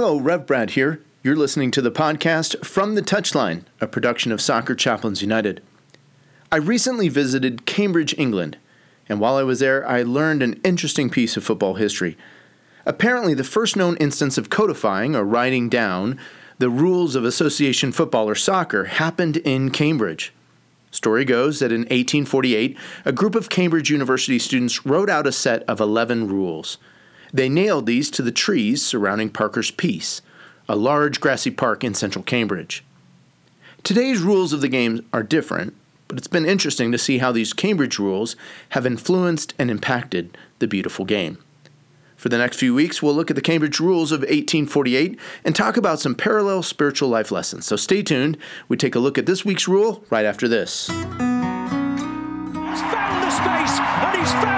Hello, Rev Brad here. You're listening to the podcast From the Touchline, a production of Soccer Chaplains United. I recently visited Cambridge, England, and while I was there, I learned an interesting piece of football history. Apparently, the first known instance of codifying or writing down the rules of association football or soccer happened in Cambridge. Story goes that in 1848, a group of Cambridge University students wrote out a set of 11 rules. They nailed these to the trees surrounding Parker's Piece, a large grassy park in central Cambridge. Today's rules of the game are different, but it's been interesting to see how these Cambridge rules have influenced and impacted the beautiful game. For the next few weeks, we'll look at the Cambridge rules of 1848 and talk about some parallel spiritual life lessons. So stay tuned. We take a look at this week's rule right after this. He's found the space and he's found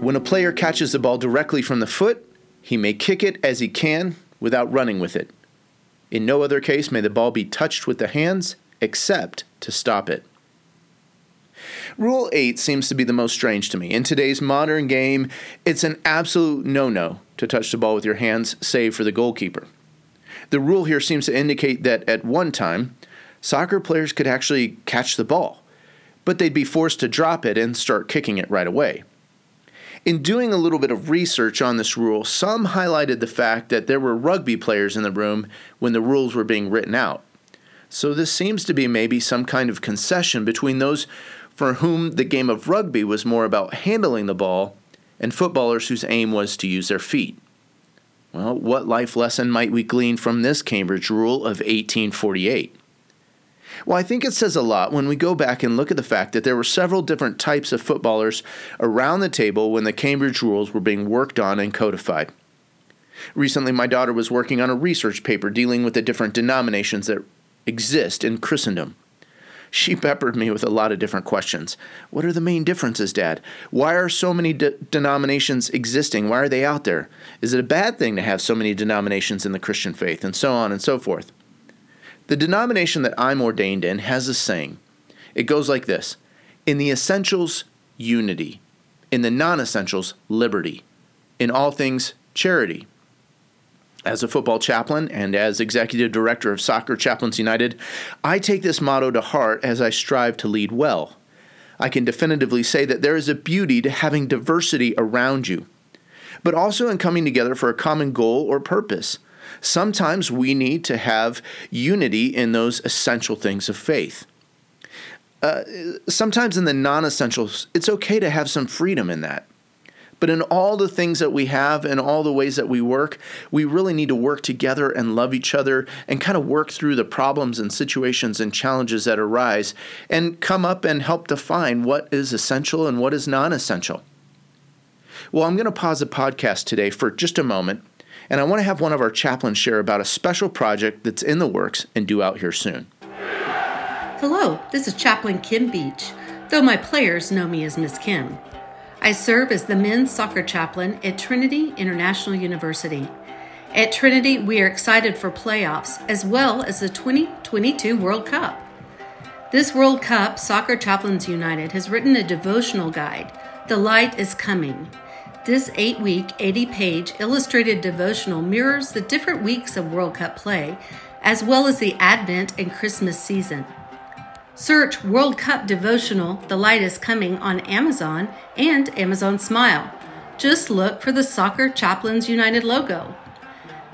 When a player catches the ball directly from the foot, he may kick it as he can without running with it. In no other case may the ball be touched with the hands except to stop it. Rule 8 seems to be the most strange to me. In today's modern game, it's an absolute no no to touch the ball with your hands, save for the goalkeeper. The rule here seems to indicate that at one time, soccer players could actually catch the ball, but they'd be forced to drop it and start kicking it right away. In doing a little bit of research on this rule, some highlighted the fact that there were rugby players in the room when the rules were being written out. So this seems to be maybe some kind of concession between those for whom the game of rugby was more about handling the ball and footballers whose aim was to use their feet. Well, what life lesson might we glean from this Cambridge rule of 1848? Well, I think it says a lot when we go back and look at the fact that there were several different types of footballers around the table when the Cambridge rules were being worked on and codified. Recently, my daughter was working on a research paper dealing with the different denominations that exist in Christendom. She peppered me with a lot of different questions. What are the main differences, Dad? Why are so many de- denominations existing? Why are they out there? Is it a bad thing to have so many denominations in the Christian faith? And so on and so forth. The denomination that I'm ordained in has a saying. It goes like this In the essentials, unity. In the non essentials, liberty. In all things, charity. As a football chaplain and as executive director of Soccer Chaplains United, I take this motto to heart as I strive to lead well. I can definitively say that there is a beauty to having diversity around you, but also in coming together for a common goal or purpose. Sometimes we need to have unity in those essential things of faith. Uh, sometimes in the non essentials, it's okay to have some freedom in that. But in all the things that we have and all the ways that we work, we really need to work together and love each other and kind of work through the problems and situations and challenges that arise and come up and help define what is essential and what is non essential. Well, I'm going to pause the podcast today for just a moment, and I want to have one of our chaplains share about a special project that's in the works and due out here soon. Hello, this is Chaplain Kim Beach, though my players know me as Miss Kim. I serve as the men's soccer chaplain at Trinity International University. At Trinity, we are excited for playoffs as well as the 2022 World Cup. This World Cup, Soccer Chaplains United has written a devotional guide, The Light is Coming. This eight week, 80 page illustrated devotional mirrors the different weeks of World Cup play, as well as the Advent and Christmas season. Search World Cup Devotional The Light is Coming on Amazon and Amazon Smile. Just look for the Soccer Chaplains United logo.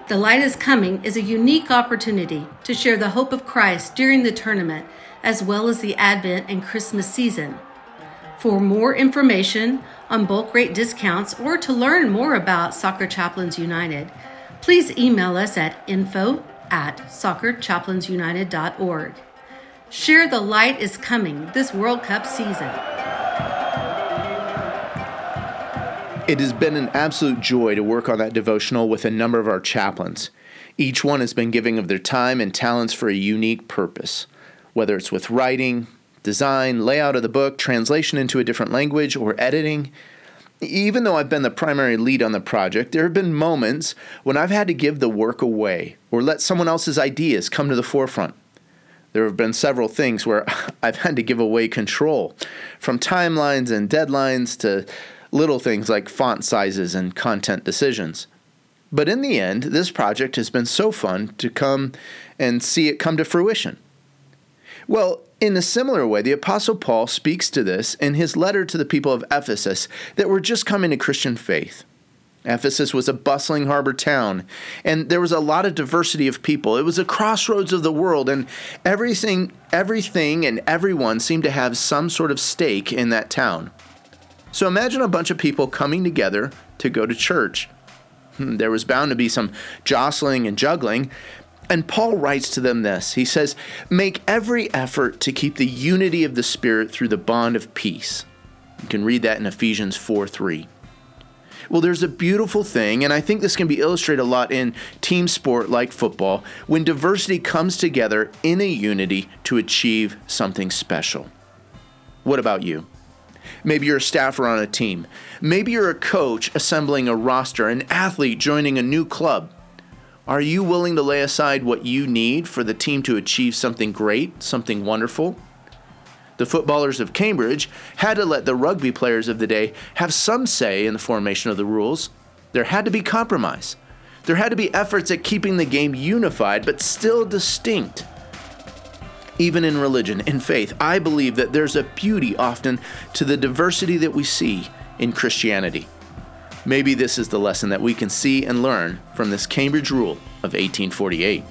The Light is Coming is a unique opportunity to share the hope of Christ during the tournament as well as the Advent and Christmas season. For more information on bulk rate discounts or to learn more about Soccer Chaplains United, please email us at info at soccerchaplainsunited.org. Share the light is coming this World Cup season. It has been an absolute joy to work on that devotional with a number of our chaplains. Each one has been giving of their time and talents for a unique purpose, whether it's with writing, design, layout of the book, translation into a different language, or editing. Even though I've been the primary lead on the project, there have been moments when I've had to give the work away or let someone else's ideas come to the forefront. There have been several things where I've had to give away control, from timelines and deadlines to little things like font sizes and content decisions. But in the end, this project has been so fun to come and see it come to fruition. Well, in a similar way, the Apostle Paul speaks to this in his letter to the people of Ephesus that were just coming to Christian faith. Ephesus was a bustling harbor town, and there was a lot of diversity of people. It was a crossroads of the world, and everything, everything and everyone seemed to have some sort of stake in that town. So imagine a bunch of people coming together to go to church. Hmm, there was bound to be some jostling and juggling. And Paul writes to them this He says, Make every effort to keep the unity of the Spirit through the bond of peace. You can read that in Ephesians 4 3. Well, there's a beautiful thing, and I think this can be illustrated a lot in team sport like football, when diversity comes together in a unity to achieve something special. What about you? Maybe you're a staffer on a team. Maybe you're a coach assembling a roster, an athlete joining a new club. Are you willing to lay aside what you need for the team to achieve something great, something wonderful? The footballers of Cambridge had to let the rugby players of the day have some say in the formation of the rules. There had to be compromise. There had to be efforts at keeping the game unified but still distinct even in religion, in faith, I believe that there's a beauty often to the diversity that we see in Christianity. Maybe this is the lesson that we can see and learn from this Cambridge Rule of 1848.